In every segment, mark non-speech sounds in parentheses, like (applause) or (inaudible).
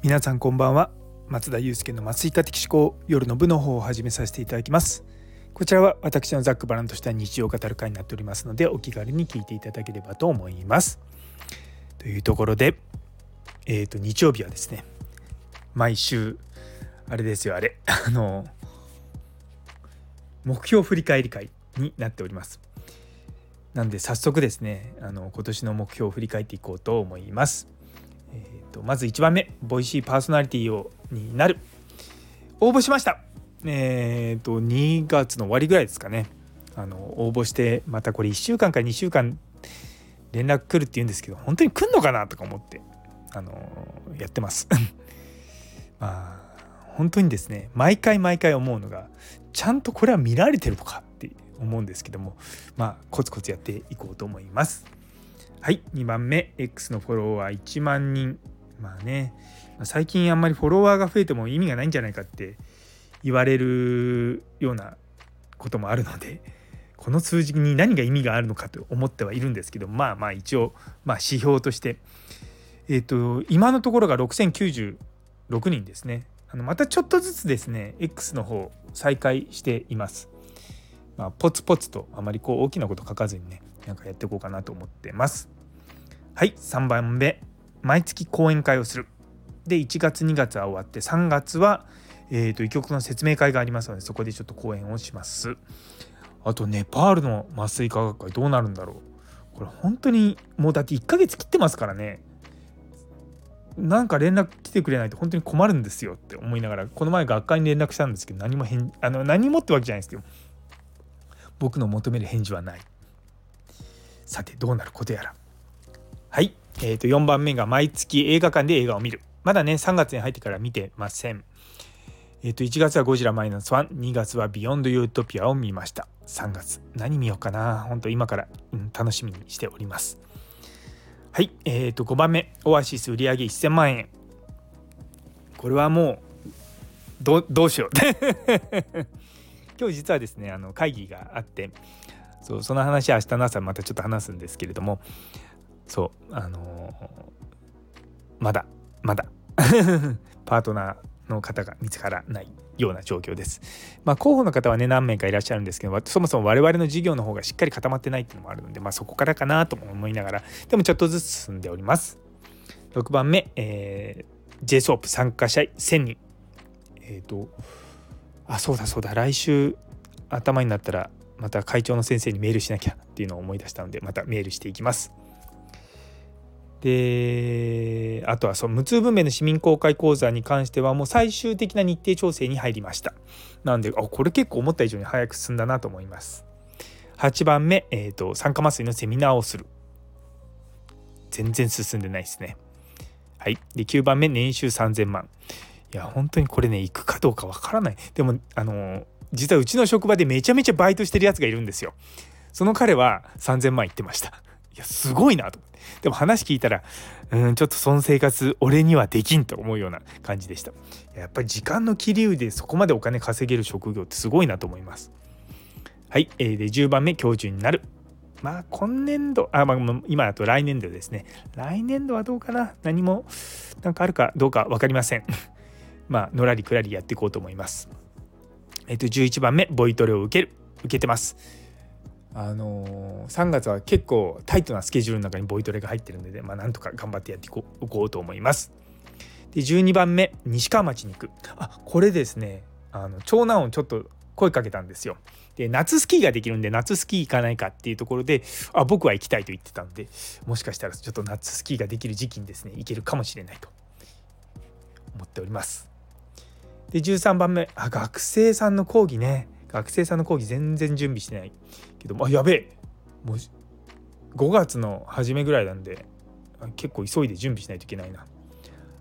皆さんこんばんは。松田祐介の麻酔科的思考夜の部の方を始めさせていただきます。こちらは私のざっくばらんとした日常語る会になっておりますのでお気軽に聞いていただければと思います。というところでえっ、ー、と日曜日はですね毎週あれですよあれ (laughs) あの目標振り返り会になっております。なんで早速ですねあの今年の目標を振り返っていこうと思います。えーと、まず1番目ボイシーパーソナリティをになる。応募しました。えっ、ー、と2月の終わりぐらいですかね。あの応募してまたこれ1週間か2週間連絡来るって言うんですけど本当に来んのかなとか思ってあのやってます。(laughs) まあ本当にですね毎回毎回思うのがちゃんとこれは見られてるのかって思うんですけどもまあコツコツやっていこうと思います。はい2番目 X のフォロワー1万人。まあね最近あんまりフォロワーが増えても意味がないんじゃないかって言われるようなこともあるのでこの数字に何が意味があるのかと思ってはいるんですけどまあまあ一応、まあ、指標としてえっ、ー、と今のところが6096人ですね。あのまたちょっとずつですね X の方再開しています。まあ、ポツポツとあまりこう大きなこと書かずにねなんかやっていこうかなと思ってます。はい3番目。毎月講演会をする。で1月2月は終わって3月はえーと、医局の説明会がありますのでそこでちょっと講演をします。あとネパールの麻酔科学会どうなるんだろう。これ本当にもうだって1ヶ月切ってますからね。なんか連絡来てくれないと本当に困るんですよ。って思いながらこの前学会に連絡したんですけど何も返あの何もってわけじゃないですけど僕の求める返事はない。さてどうなることやら。はい。えー、と4番目が毎月映画館で映画を見る。まだね3月に入ってから見てません。えっ、と1月はゴジラマイナス1 2月はビヨンドユートピアを見ました。3月何見ようかな。本当今から、うん、楽しみにしております。はい。え、ー、と5番目オアシス売上1000万円。これはもうどどうしよう。(laughs) 今日実はですねあの会議があってそうその話は明日の朝またちょっと話すんですけれどもそうあのー、まだまだ (laughs) パートナーの方が見つからないような状況です。まあ、候補の方はね何名かいらっしゃるんですけどそもそも我々の事業の方がしっかり固まってないっていうのもあるので、まあ、そこからかなとも思いながらでもちょっとずつ進んでおります。6番目、えー、JSOP 参加者1000人。えっ、ー、とあそうだそうだ来週頭になったらまた会長の先生にメールしなきゃっていうのを思い出したのでまたメールしていきます。であとはそう無痛分娩の市民公開講座に関してはもう最終的な日程調整に入りました。なんであこれ結構思った以上に早く進んだなと思います。8番目、えーと、酸化麻酔のセミナーをする。全然進んでないですね。はい。で9番目年収3000万。いや本当にこれね行くかどうかわからないでもあの実はうちの職場でめちゃめちゃバイトしてるやつがいるんですよ。その彼は3000万言ってました。いやすごいなと思って。でも話聞いたらうんちょっとその生活俺にはできんと思うような感じでした。やっぱり時間の切り売りでそこまでお金稼げる職業ってすごいなと思います。はい、えー、で10番目教授になる。まあ今年度あ、まあ、今だと来年度ですね。来年度はどうかな？何もなんかあるかどうか分かりません。(laughs) まあ、のらりくらりやっていこうと思います。えっと、11番目、ボイトレを受ける。受けてます。あのー、3月は結構タイトなスケジュールの中にボイトレが入ってるので、まあ、なんとか頑張ってやっていこうと思います。で、12番目、西川町に行く。あ、これですね、あの長男をちょっと声かけたんですよ。で夏スキーができるんで夏スキー行かないかっていうところであ僕は行きたいと言ってたんでもしかしたらちょっと夏スキーができる時期にですね行けるかもしれないと思っております。で13番目。あ学生さんの講義ね。学生さんの講義全然準備してないけどあやべえ。もう5月の初めぐらいなんで結構急いで準備しないといけないな。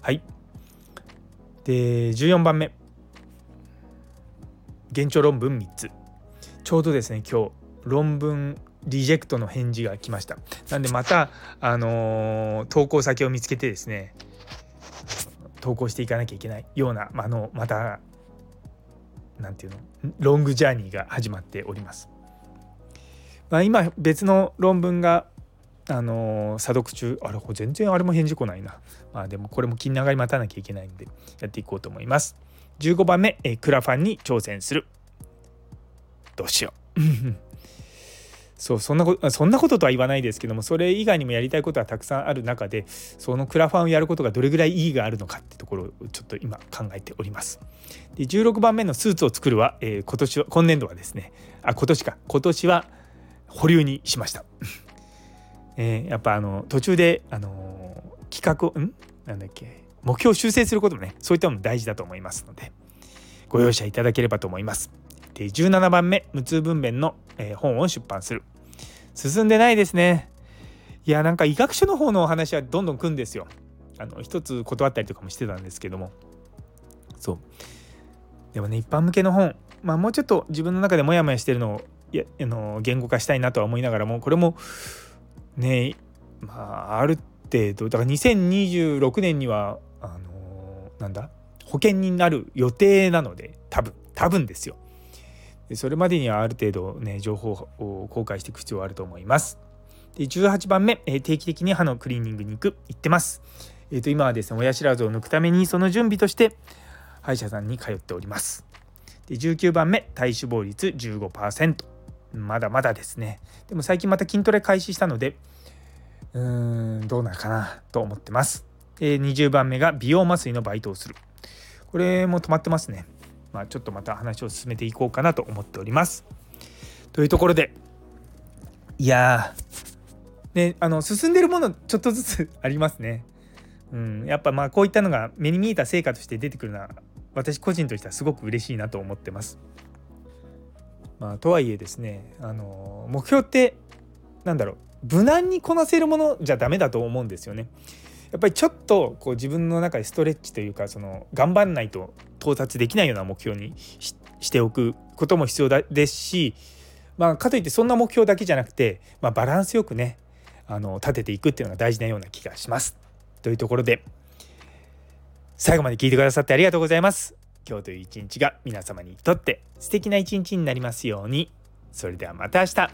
はい。で14番目。現状論文3つ。ちょうどですね今日論文リジェクトの返事が来ました。なんでまたあのー、投稿先を見つけてですね投稿していかなきゃいけないような、まあのまた何て言うのロングジャーニーが始まっております。まあ、今別の論文があの査読中。あれ全然あれも返事来ないな。まあでもこれも金長い待たなきゃいけないんでやっていこうと思います。15番目、えクラファンに挑戦する。どうしよう。そうそんなことそんなこととは言わないですけどもそれ以外にもやりたいことはたくさんある中でそのクラファンをやることがどれぐらい意義があるのかってところをちょっと今考えております。で16番目のスーツを作るは、えー、今年は今年度はですねあ今年か今年は保留にしました。(laughs) えー、やっぱあの途中であのー、企画ん？なんだっけ？目標を修正することもねそういったのも大事だと思いますのでご容赦いただければと思います。17番目無痛分娩の、え、本を出版する。進んでないですね。いやなんか医学書の方のお話はどんどん来るんですよ。あの一つ断ったりとかもしてたんですけども。そう。でもね一般向けの本まあもうちょっと自分の中でモヤモヤしてるのをやあの言語化したいなとは思いながらもこれもねまあある程度。だから2026年にはあのなんだ？保険になる予定なので多分多分ですよ。それまでにはある程度ね情報を公開していく必要があると思います。で18番目、定期的に歯のクリーニングに行く行ってます。えー、と今はですね親知らずを抜くためにその準備として歯医者さんに通っております。で19番目体脂肪率15%まだまだですね。でも最近また筋トレ開始したのでうーんどうなるかなと思ってます。え20番目が美容麻酔のバイトをする。これも止まってますね。まあ、ちょっとまた話を進めていこうかなと思っております。というところでいやねあの進んでるものちょっとずつありますね。うん、やっぱまあこういったのが目に見えた成果として出てくるのは私個人としてはすごく嬉しいなと思ってます。まあ、とはいえですねあの目標ってなんだろう無難にこなせるものじゃダメだと思うんですよね。やっぱりちょっとこう自分の中でストレッチというかその頑張んないと到達できないような目標にしておくことも必要ですし、まあ、かといってそんな目標だけじゃなくて、まあ、バランスよくねあの立てていくっていうのが大事なような気がします。というところで最後まで聞いてくださってありがとうございます。今日という一日が皆様にとって素敵な一日になりますように。それではまた明日。